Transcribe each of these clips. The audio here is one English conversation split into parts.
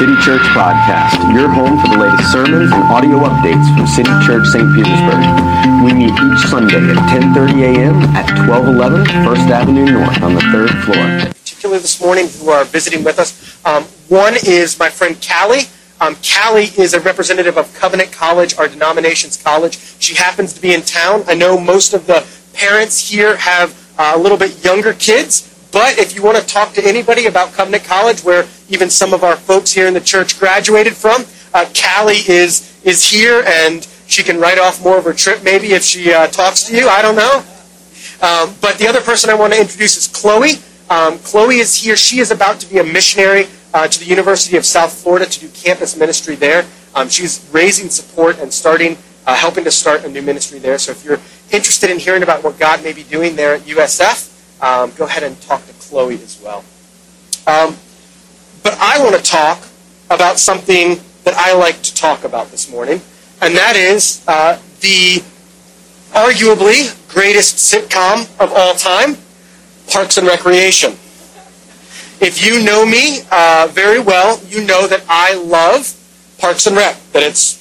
City Church Podcast, your home for the latest sermons and audio updates from City Church St. Petersburg. We meet each Sunday at 10:30 a.m. at 1211 First Avenue North on the third floor. Particularly this morning, who are visiting with us. Um, one is my friend Callie. Um, Callie is a representative of Covenant College, our denomination's college. She happens to be in town. I know most of the parents here have uh, a little bit younger kids, but if you want to talk to anybody about Covenant College, where even some of our folks here in the church graduated from, uh, Callie is is here, and she can write off more of her trip maybe if she uh, talks to you. I don't know. Um, but the other person I want to introduce is Chloe. Um, Chloe is here. She is about to be a missionary uh, to the University of South Florida to do campus ministry there. Um, she's raising support and starting, uh, helping to start a new ministry there. So if you're interested in hearing about what God may be doing there at USF, um, go ahead and talk to Chloe as well. Um, but I want to talk about something that I like to talk about this morning, and that is uh, the arguably greatest sitcom of all time, Parks and Recreation. If you know me uh, very well, you know that I love Parks and Rec, that it's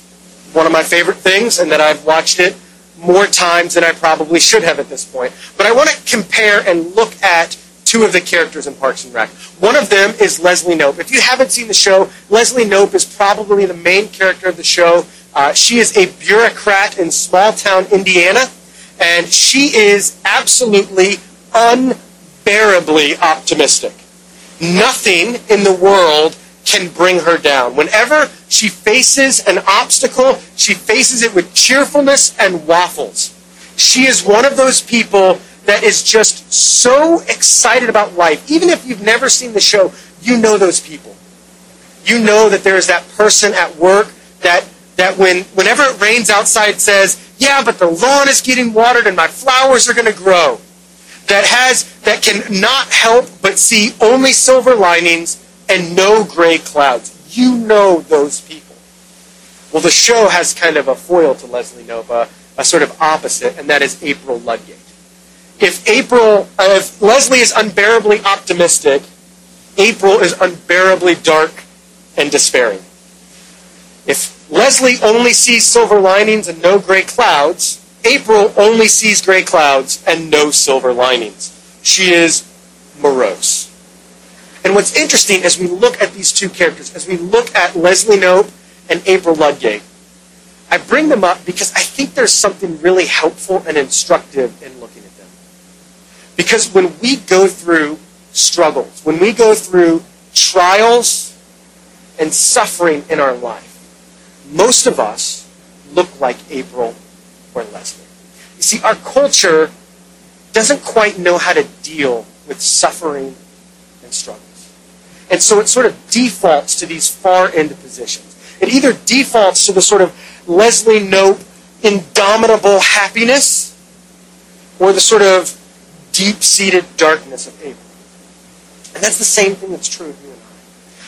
one of my favorite things, and that I've watched it more times than I probably should have at this point. But I want to compare and look at two of the characters in Parks and Rec. One of them is Leslie Knope. If you haven't seen the show, Leslie Knope is probably the main character of the show. Uh, she is a bureaucrat in small town Indiana, and she is absolutely unbearably optimistic. Nothing in the world can bring her down. Whenever she faces an obstacle, she faces it with cheerfulness and waffles. She is one of those people that is just so excited about life. Even if you've never seen the show, you know those people. You know that there is that person at work that that when whenever it rains outside says, "Yeah, but the lawn is getting watered and my flowers are going to grow." That has that can not help but see only silver linings and no gray clouds. You know those people. Well, the show has kind of a foil to Leslie Knope, a sort of opposite, and that is April Ludgate. If April, uh, if Leslie is unbearably optimistic, April is unbearably dark and despairing. If Leslie only sees silver linings and no gray clouds, April only sees gray clouds and no silver linings. She is morose. And what's interesting as we look at these two characters, as we look at Leslie Knope and April Ludgate, I bring them up because I think there's something really helpful and instructive in looking at them. Because when we go through struggles, when we go through trials and suffering in our life, most of us look like April or Leslie. You see, our culture doesn't quite know how to deal with suffering and struggles. And so it sort of defaults to these far end positions. It either defaults to the sort of Leslie Knope indomitable happiness or the sort of deep seated darkness of April. And that's the same thing that's true of you and I.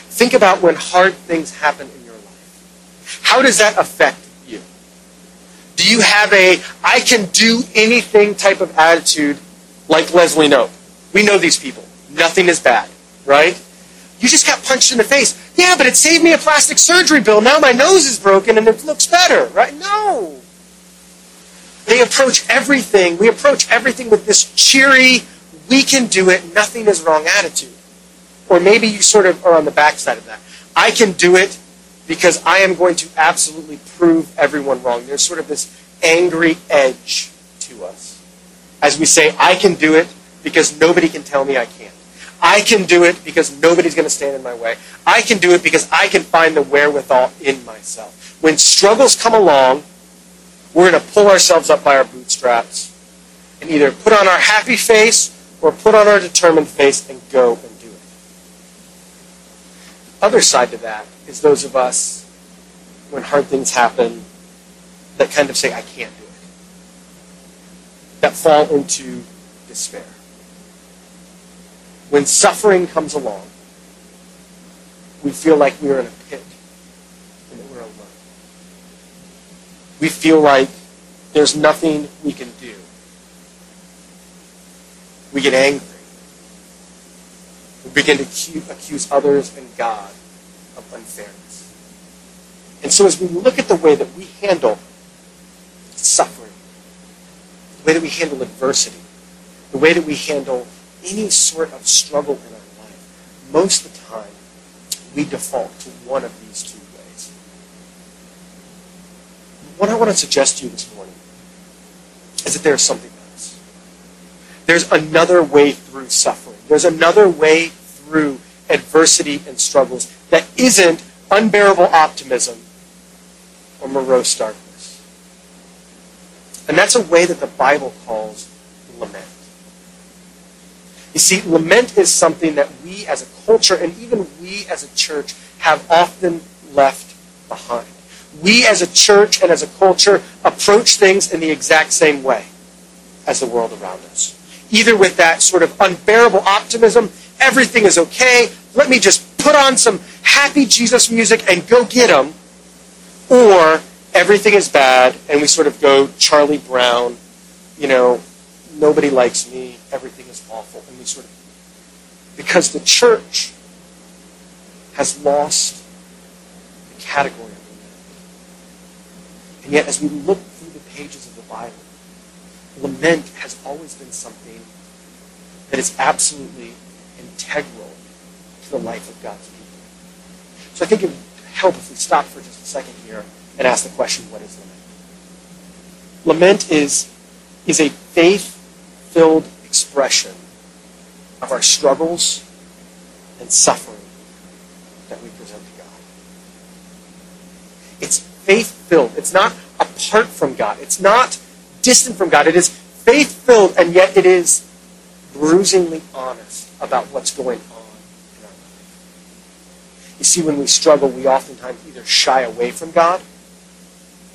Think about when hard things happen in your life. How does that affect you? Do you have a I can do anything type of attitude like Leslie Knope? We know these people. Nothing is bad, right? You just got punched in the face. Yeah, but it saved me a plastic surgery bill. Now my nose is broken and it looks better, right? No. They approach everything, we approach everything with this cheery, we can do it, nothing is wrong attitude. Or maybe you sort of are on the backside of that. I can do it because I am going to absolutely prove everyone wrong. There's sort of this angry edge to us. As we say, I can do it because nobody can tell me I can't. I can do it because nobody's going to stand in my way. I can do it because I can find the wherewithal in myself. When struggles come along, we're going to pull ourselves up by our bootstraps and either put on our happy face or put on our determined face and go and do it. The other side to that is those of us, when hard things happen, that kind of say, I can't do it. That fall into despair when suffering comes along, we feel like we're in a pit and that we're alone. We feel like there's nothing we can do. We get angry. We begin to accuse others and God of unfairness. And so as we look at the way that we handle suffering, the way that we handle adversity, the way that we handle any sort of struggle in our life, most of the time we default to one of these two ways. What I want to suggest to you this morning is that there's something else. There's another way through suffering. There's another way through adversity and struggles that isn't unbearable optimism or morose darkness. And that's a way that the Bible calls lament. You see, lament is something that we as a culture and even we as a church have often left behind. We as a church and as a culture approach things in the exact same way as the world around us. Either with that sort of unbearable optimism, everything is okay, let me just put on some happy Jesus music and go get them, or everything is bad and we sort of go Charlie Brown, you know, nobody likes me, everything is awful, and we sort of because the church has lost the category of lament. And yet, as we look through the pages of the Bible, lament has always been something that is absolutely integral to the life of God's people. So I think it would help if we stop for just a second here and ask the question, what is lament? Lament is, is a faith-filled expression of our struggles and suffering that we present to God. It's faith-filled. It's not apart from God. It's not distant from God. It is faith-filled, and yet it is bruisingly honest about what's going on in our life. You see, when we struggle, we oftentimes either shy away from God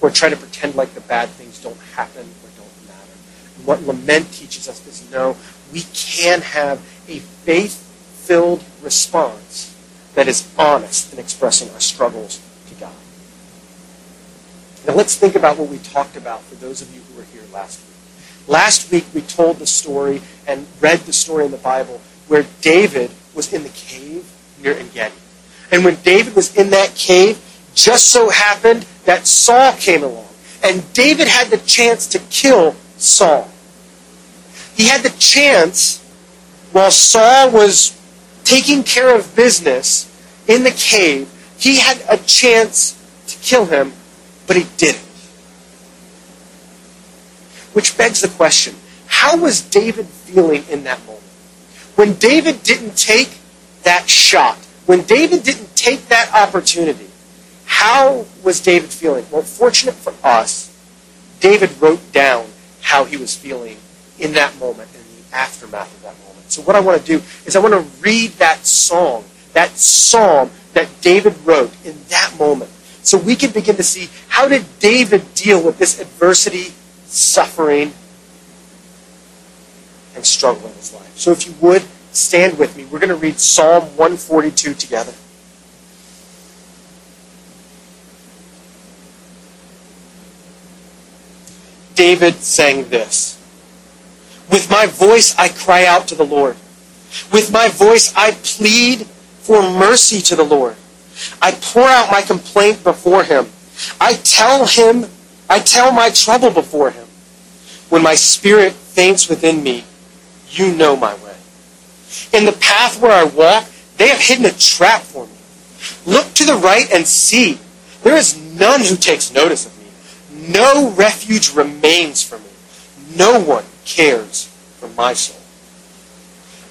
or try to pretend like the bad things don't happen or don't matter. And what lament teaches us is no, we can have a faith-filled response that is honest in expressing our struggles to God. Now let's think about what we talked about for those of you who were here last week. Last week we told the story and read the story in the Bible where David was in the cave near Engedi. And when David was in that cave, just so happened that Saul came along. And David had the chance to kill Saul. He had the chance while Saul was taking care of business in the cave, he had a chance to kill him, but he didn't. Which begs the question how was David feeling in that moment? When David didn't take that shot, when David didn't take that opportunity, how was David feeling? Well, fortunate for us, David wrote down how he was feeling in that moment, in the aftermath of that moment. So what I want to do is I want to read that song, that psalm that David wrote in that moment. So we can begin to see how did David deal with this adversity, suffering, and struggle in his life. So if you would, stand with me. We're going to read Psalm 142 together. David sang this. With my voice I cry out to the Lord. With my voice I plead for mercy to the Lord. I pour out my complaint before him. I tell him, I tell my trouble before him. When my spirit faints within me, you know my way. In the path where I walk, they have hidden a trap for me. Look to the right and see. There is none who takes notice of me. No refuge remains for me. No one cares for my soul.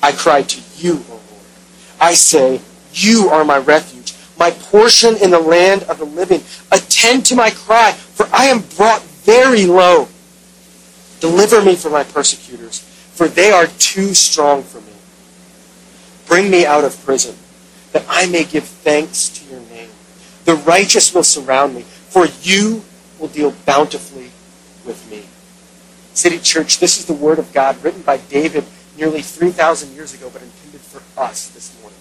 I cry to you, O Lord. I say, You are my refuge, my portion in the land of the living. Attend to my cry, for I am brought very low. Deliver me from my persecutors, for they are too strong for me. Bring me out of prison, that I may give thanks to your name. The righteous will surround me, for you will deal bountifully with me. City Church, this is the Word of God written by David nearly 3,000 years ago, but intended for us this morning.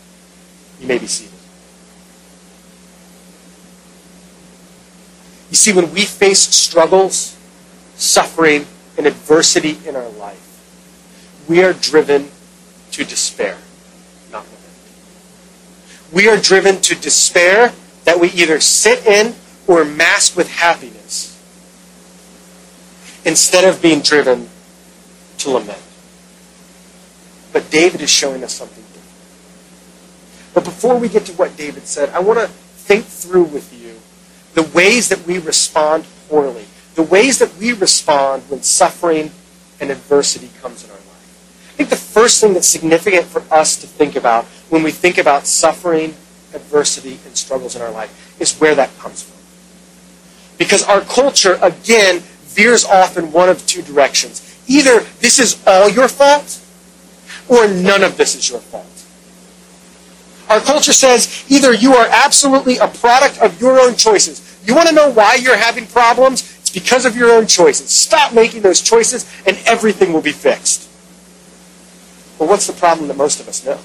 You may be seated. You see, when we face struggles, suffering, and adversity in our life, we are driven to despair, not lament. we are driven to despair that we either sit in or mask with happiness instead of being driven to lament. But David is showing us something different. But before we get to what David said, I want to think through with you the ways that we respond poorly, the ways that we respond when suffering and adversity comes in our life. I think the first thing that's significant for us to think about when we think about suffering, adversity, and struggles in our life is where that comes from. Because our culture, again, veers off in one of two directions. Either this is all your fault, or none of this is your fault. Our culture says either you are absolutely a product of your own choices. You want to know why you're having problems? It's because of your own choices. Stop making those choices and everything will be fixed. But what's the problem that most of us know?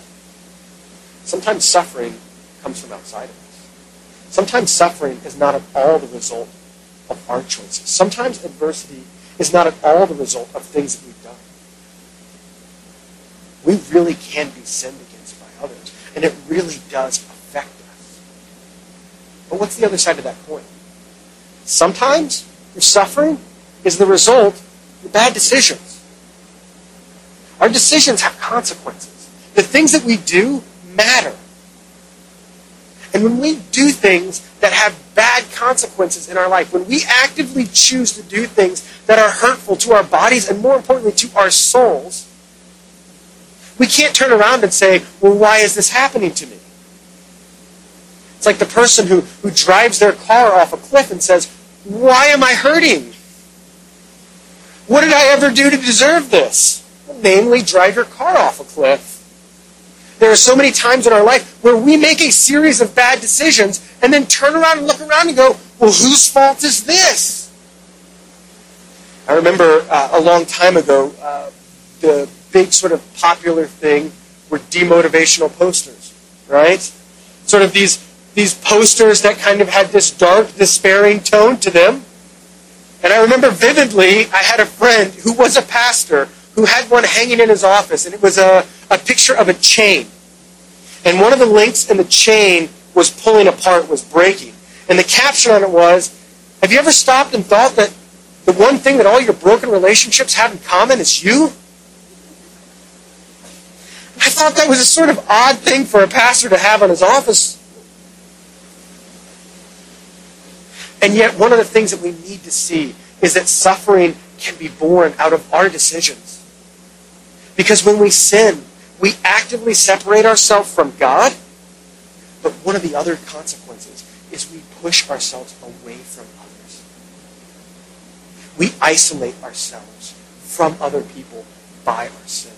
Sometimes suffering comes from outside of us. Sometimes suffering is not at all the result of our choices. Sometimes adversity is not at all the result of things that we've done. We really can be sinned against by others, and it really does affect us. But what's the other side of that coin? Sometimes your suffering is the result of bad decisions. Our decisions have consequences. The things that we do matter. And when we do things that have bad consequences in our life, when we actively choose to do things that are hurtful to our bodies and more importantly to our souls, we can't turn around and say, well, why is this happening to me? It's like the person who, who drives their car off a cliff and says, why am I hurting? What did I ever do to deserve this? Well, namely, drive your car off a cliff. There are so many times in our life where we make a series of bad decisions and then turn around and look around and go, well, whose fault is this? I remember uh, a long time ago, uh, the big sort of popular thing were demotivational posters, right? Sort of these, these posters that kind of had this dark, despairing tone to them. And I remember vividly, I had a friend who was a pastor who had one hanging in his office, and it was a, a picture of a chain. And one of the links in the chain was pulling apart, was breaking. And the caption on it was, Have you ever stopped and thought that the one thing that all your broken relationships have in common is you? I thought that was a sort of odd thing for a pastor to have on his office. And yet, one of the things that we need to see is that suffering can be born out of our decisions. Because when we sin, we actively separate ourselves from God, but one of the other consequences is we push ourselves away from others. We isolate ourselves from other people by our sin.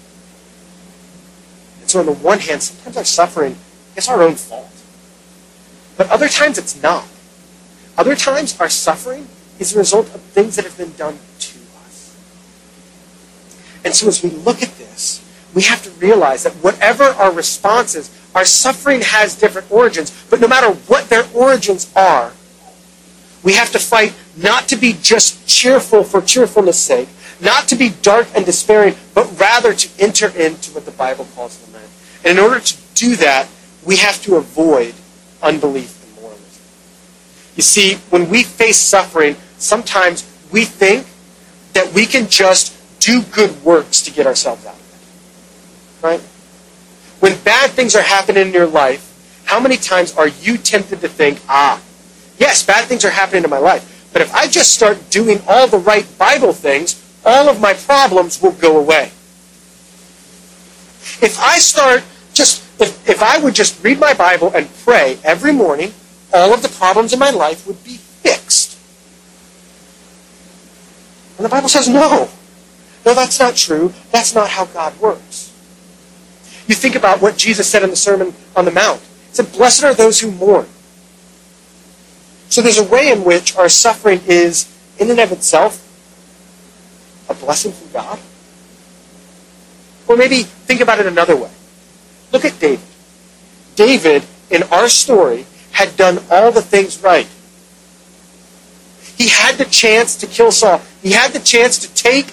And so on the one hand, sometimes our suffering is our own fault. But other times it's not. Other times our suffering is a result of things that have been done to us. And so as we look at this, we have to realize that whatever our response is, our suffering has different origins, but no matter what their origins are, we have to fight not to be just cheerful for cheerfulness' sake, not to be dark and despairing, but rather to enter into what the Bible calls lament. And in order to do that, we have to avoid unbelief and moralism. You see, when we face suffering, sometimes we think that we can just do good works to get ourselves out. Right? When bad things are happening in your life, how many times are you tempted to think, ah, yes, bad things are happening in my life, but if I just start doing all the right Bible things, all of my problems will go away. If I start just, if, if I would just read my Bible and pray every morning, all of the problems in my life would be fixed. And the Bible says no. No, that's not true. That's not how God works. You think about what Jesus said in the Sermon on the Mount. He said, Blessed are those who mourn. So there's a way in which our suffering is, in and of itself, a blessing from God. Or maybe think about it another way. Look at David. David, in our story, had done all the things right. He had the chance to kill Saul. He had the chance to take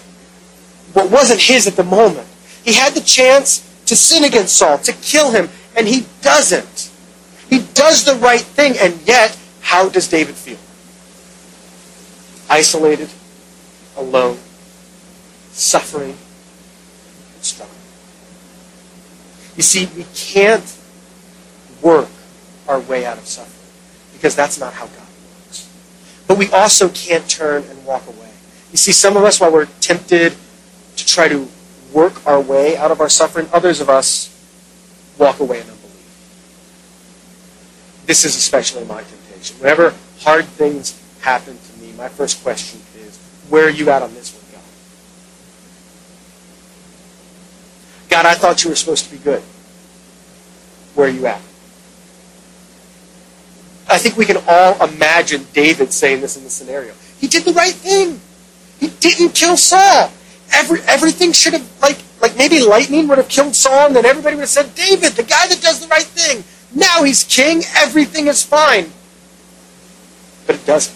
what wasn't his at the moment. He had the chance to sin against Saul, to kill him, and he doesn't. He does the right thing, and yet, how does David feel? Isolated, alone, suffering, and struggling. You see, we can't work our way out of suffering because that's not how God works. But we also can't turn and walk away. You see, some of us, while we're tempted to try to work our way out of our suffering, others of us walk away in unbelief. This is especially my temptation. Whenever hard things happen to me, my first question is, where are you at on this one, God? God, I thought you were supposed to be good. Where are you at? I think we can all imagine David saying this in the scenario. He did the right thing. He didn't kill Saul. Every, everything should have, like, like maybe lightning would have killed Saul, and then everybody would have said, David, the guy that does the right thing. Now he's king. Everything is fine. But it doesn't.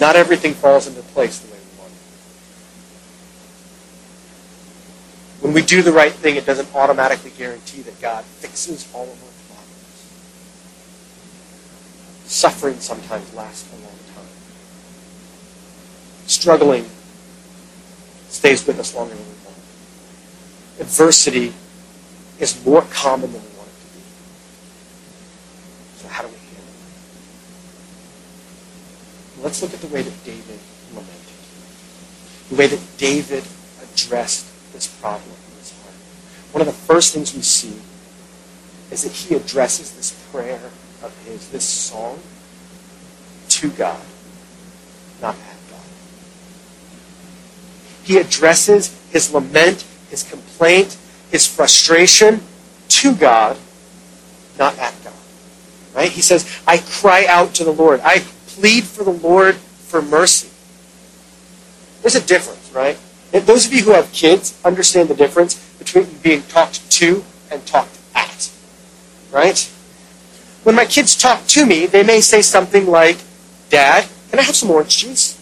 Not everything falls into place the way we want it. When we do the right thing, it doesn't automatically guarantee that God fixes all of our problems. Suffering sometimes lasts a long. Struggling stays with us longer than we want. Adversity is more common than we want it to be. So how do we handle it? Let's look at the way that David lamented. The way that David addressed this problem in his heart. One of the first things we see is that he addresses this prayer of his, this song, to God, not God. He addresses his lament, his complaint, his frustration to God, not at God. Right? He says, I cry out to the Lord. I plead for the Lord for mercy. There's a difference, right? And those of you who have kids understand the difference between being talked to and talked at. Right? When my kids talk to me, they may say something like, Dad, can I have some orange juice?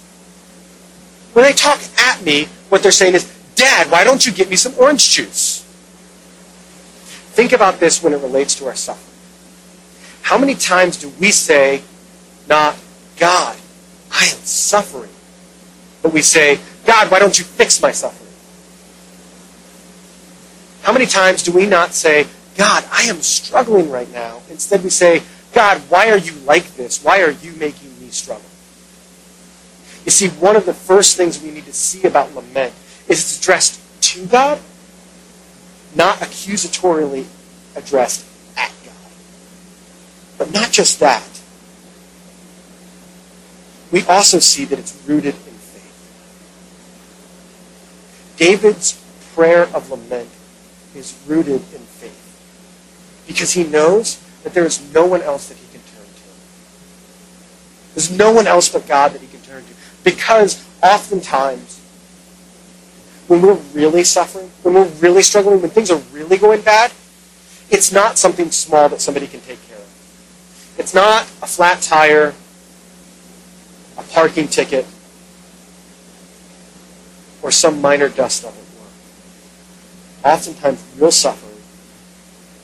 When they talk at me, what they're saying is, Dad, why don't you get me some orange juice? Think about this when it relates to our suffering. How many times do we say, not, God, I am suffering, but we say, God, why don't you fix my suffering? How many times do we not say, God, I am struggling right now? Instead, we say, God, why are you like this? Why are you making me struggle? You see, one of the first things we need to see about lament is it's addressed to God, not accusatorially addressed at God. But not just that. We also see that it's rooted in faith. David's prayer of lament is rooted in faith because he knows that there is no one else that he can turn to. There's no one else but God that he. Because oftentimes, when we're really suffering, when we're really struggling, when things are really going bad, it's not something small that somebody can take care of. It's not a flat tire, a parking ticket, or some minor dust up at work. Oftentimes, real suffering,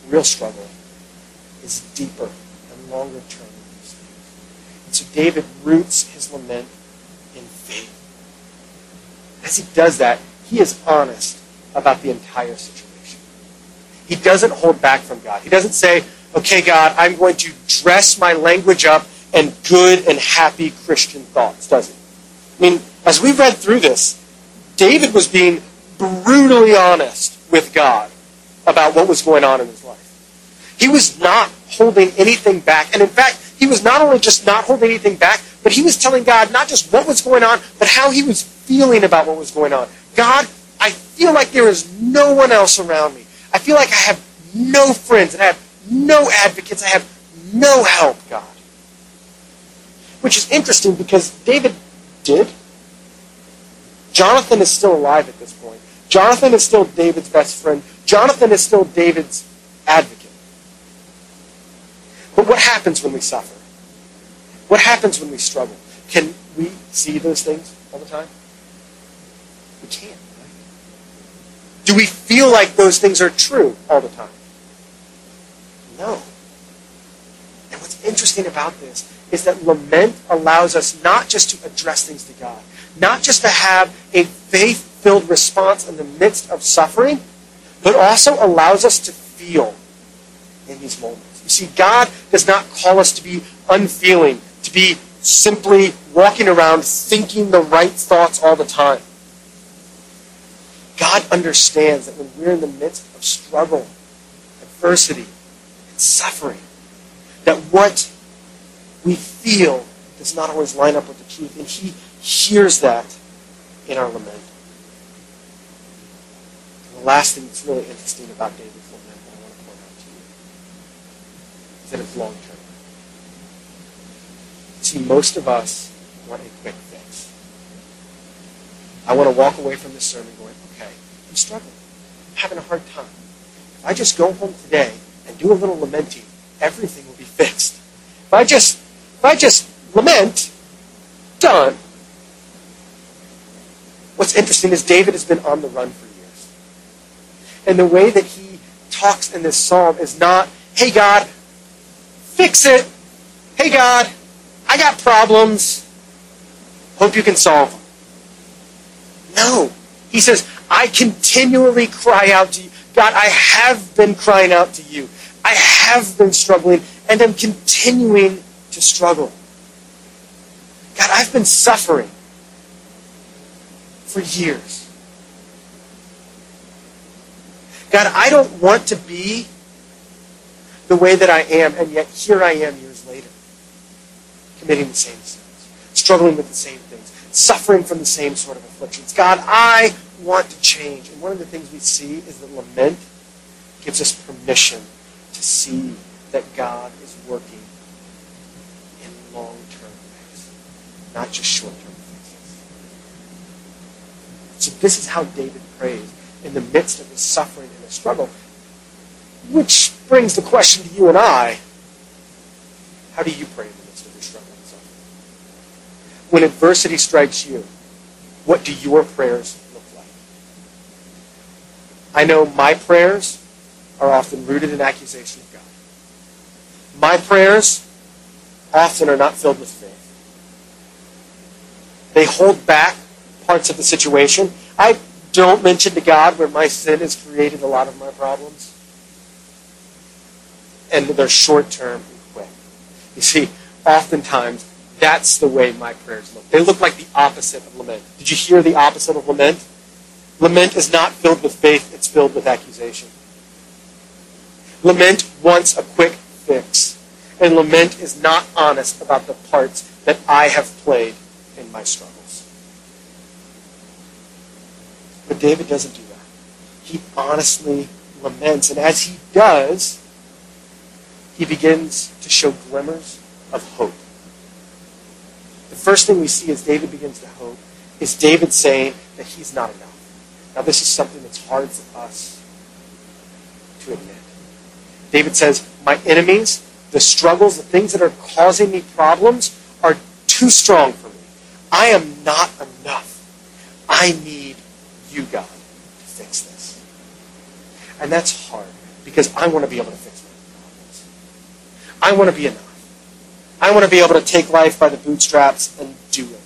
real struggle, is deeper and longer term. And so David roots his lament in faith. As he does that, he is honest about the entire situation. He doesn't hold back from God. He doesn't say, okay, God, I'm going to dress my language up in good and happy Christian thoughts, does he? I mean, as we read through this, David was being brutally honest with God about what was going on in his life. He was not holding anything back. And in fact, he was not only just not holding anything back, but he was telling God not just what was going on, but how he was feeling about what was going on. God, I feel like there is no one else around me. I feel like I have no friends and I have no advocates. I have no help, God. Which is interesting because David did. Jonathan is still alive at this point. Jonathan is still David's best friend. Jonathan is still David's advocate. But what happens when we suffer? What happens when we struggle? Can we see those things all the time? We can't. Right? Do we feel like those things are true all the time? No. And what's interesting about this is that lament allows us not just to address things to God, not just to have a faith filled response in the midst of suffering, but also allows us to feel in these moments. You see, God does not call us to be unfeeling, to be simply walking around thinking the right thoughts all the time. God understands that when we're in the midst of struggle, adversity, and suffering, that what we feel does not always line up with the truth. And He hears that in our lament. And the last thing that's really interesting about David's lament that I want to point out to you is that it's long term. See, most of us want a quick fix. I want to walk away from this sermon going, okay, I'm struggling. I'm having a hard time. If I just go home today and do a little lamenting, everything will be fixed. If I just if I just lament, done. What's interesting is David has been on the run for years. And the way that he talks in this psalm is not, hey God, fix it. Hey God, I got problems. Hope you can solve them. No. He says, I continually cry out to you. God, I have been crying out to you. I have been struggling and I'm continuing to struggle. God, I've been suffering for years. God, I don't want to be the way that I am, and yet here I am years committing the same sins, struggling with the same things, suffering from the same sort of afflictions. God, I want to change. And one of the things we see is that lament gives us permission to see that God is working in long-term ways, not just short-term fixes. So this is how David prays in the midst of his suffering and his struggle, which brings the question to you and I, how do you pray in the midst of your struggle and suffering? When adversity strikes you, what do your prayers look like? I know my prayers are often rooted in accusation of God. My prayers often are not filled with faith. They hold back parts of the situation. I don't mention to God where my sin has created a lot of my problems. And they're short term and quick. You see, oftentimes that's the way my prayers look. They look like the opposite of lament. Did you hear the opposite of lament? Lament is not filled with faith, it's filled with accusation. Lament wants a quick fix. And lament is not honest about the parts that I have played in my struggles. But David doesn't do that. He honestly laments. And as he does, he begins to show glimmers of hope. The first thing we see as David begins to hope is David saying that he's not enough. Now, this is something that's hard for us to admit. David says, My enemies, the struggles, the things that are causing me problems are too strong for me. I am not enough. I need you, God, to fix this. And that's hard because I want to be able to fix my problems. I want to be enough. I want to be able to take life by the bootstraps and do it.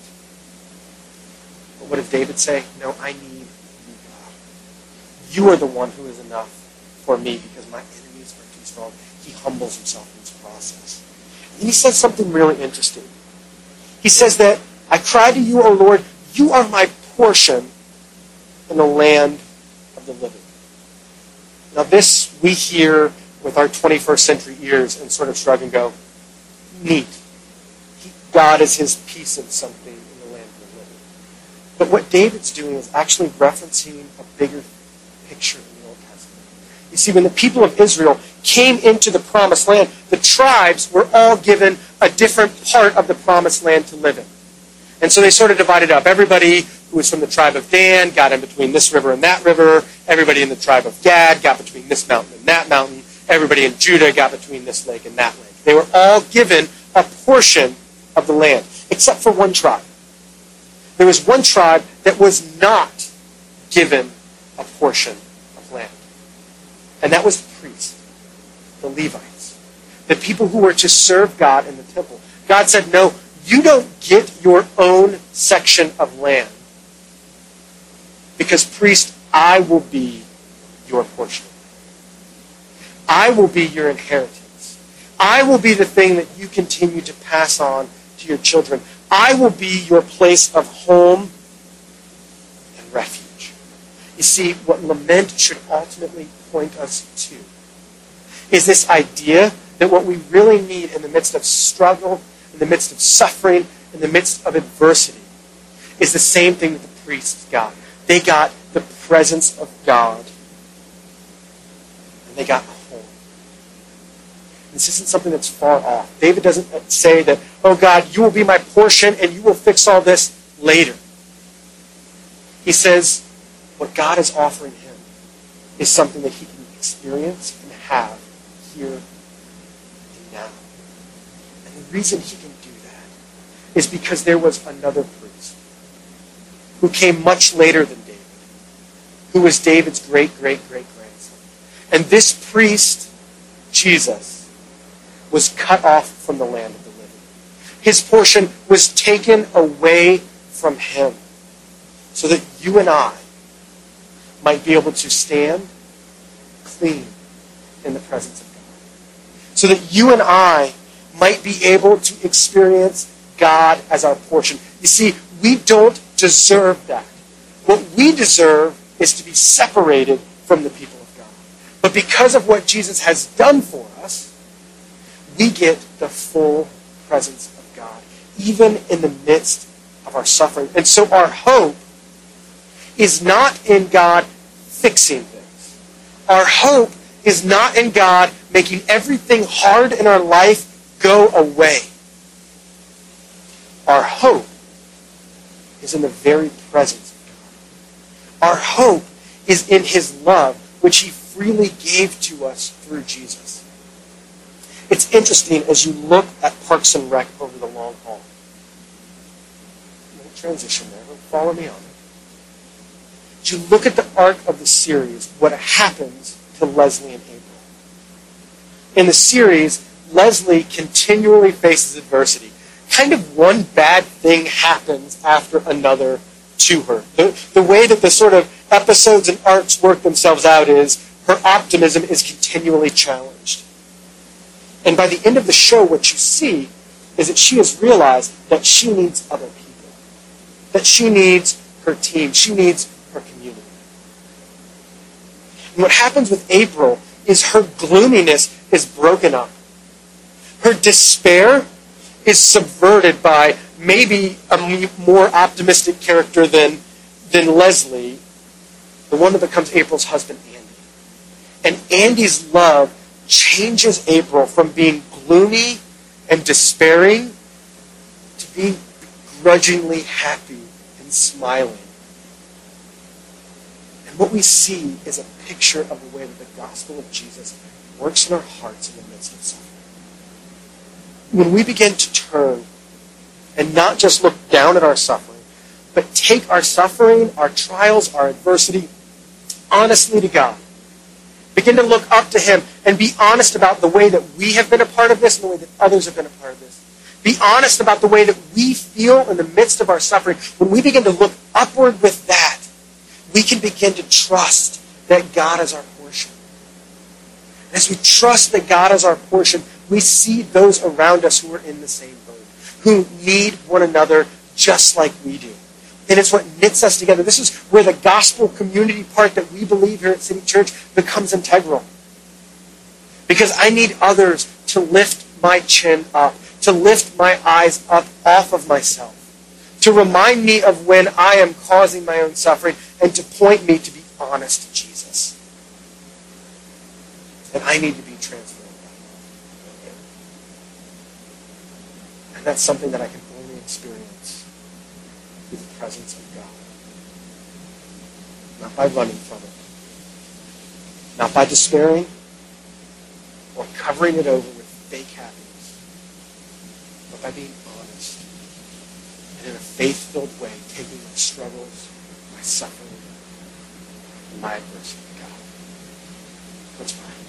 But what did David say? No, I need you, God. You are the one who is enough for me because my enemies are too strong. He humbles himself in this process. And he says something really interesting. He says that I cry to you, O Lord, you are my portion in the land of the living. Now this we hear with our 21st century ears and sort of shrug and go, neat. God is his piece of something in the land of the living. But what David's doing is actually referencing a bigger picture in the Old Testament. You see, when the people of Israel came into the promised land, the tribes were all given a different part of the promised land to live in. And so they sort of divided up. Everybody who was from the tribe of Dan got in between this river and that river. Everybody in the tribe of Gad got between this mountain and that mountain. Everybody in Judah got between this lake and that lake. They were all given a portion of the land, except for one tribe. There was one tribe that was not given a portion of land, and that was the priest. the Levites, the people who were to serve God in the temple. God said, No, you don't get your own section of land. Because, priest, I will be your portion. I will be your inheritance. I will be the thing that you continue to pass on to your children. I will be your place of home and refuge. You see, what lament should ultimately point us to is this idea that what we really need in the midst of struggle, in the midst of suffering, in the midst of adversity, is the same thing that the priests got. They got the presence of God, and they got. This isn't something that's far off. David doesn't uh, say that, oh God, you will be my portion and you will fix all this later. He says, what God is offering him is something that he can experience and have here and now. And the reason he can do that is because there was another priest who came much later than David, who was David's great, great, great grandson. And this priest, Jesus, was cut off from the land of the living. His portion was taken away from him so that you and I might be able to stand clean in the presence of God. So that you and I might be able to experience God as our portion. You see, we don't deserve that. What we deserve is to be separated from the people of God. But because of what Jesus has done for us, we get the full presence of God, even in the midst of our suffering. And so our hope is not in God fixing things. Our hope is not in God making everything hard in our life go away. Our hope is in the very presence of God. Our hope is in His love, which He freely gave to us through Jesus. It's interesting as you look at Parks and Rec over the long haul. Little transition there. Follow me on it. As you look at the arc of the series, what happens to Leslie and April. In the series, Leslie continually faces adversity. Kind of one bad thing happens after another to her. The, the way that the sort of episodes and arcs work themselves out is her optimism is continually challenged. And by the end of the show, what you see is that she has realized that she needs other people, that she needs her team, she needs her community. And what happens with April is her gloominess is broken up. Her despair is subverted by maybe a more optimistic character than, than Leslie, the one that becomes April's husband, Andy. And Andy's love changes April from being gloomy and despairing to being grudgingly happy and smiling. And what we see is a picture of the way that the gospel of Jesus works in our hearts in the midst of suffering. When we begin to turn and not just look down at our suffering, but take our suffering, our trials, our adversity honestly to God Begin to look up to Him and be honest about the way that we have been a part of this and the way that others have been a part of this. Be honest about the way that we feel in the midst of our suffering. When we begin to look upward with that, we can begin to trust that God is our portion. As we trust that God is our portion, we see those around us who are in the same boat, who need one another just like we do. And it's what knits us together. This is where the gospel community part that we believe here at City Church becomes integral. Because I need others to lift my chin up, to lift my eyes up off of myself, to remind me of when I am causing my own suffering, and to point me to be honest to Jesus. And I need to be transformed. And that's something that I can only experience presence of God. Not by running from it. Not by despairing or covering it over with fake happiness. But by being honest and in a faith-filled way, taking my struggles, my suffering, and my adversity to God. Let's pray.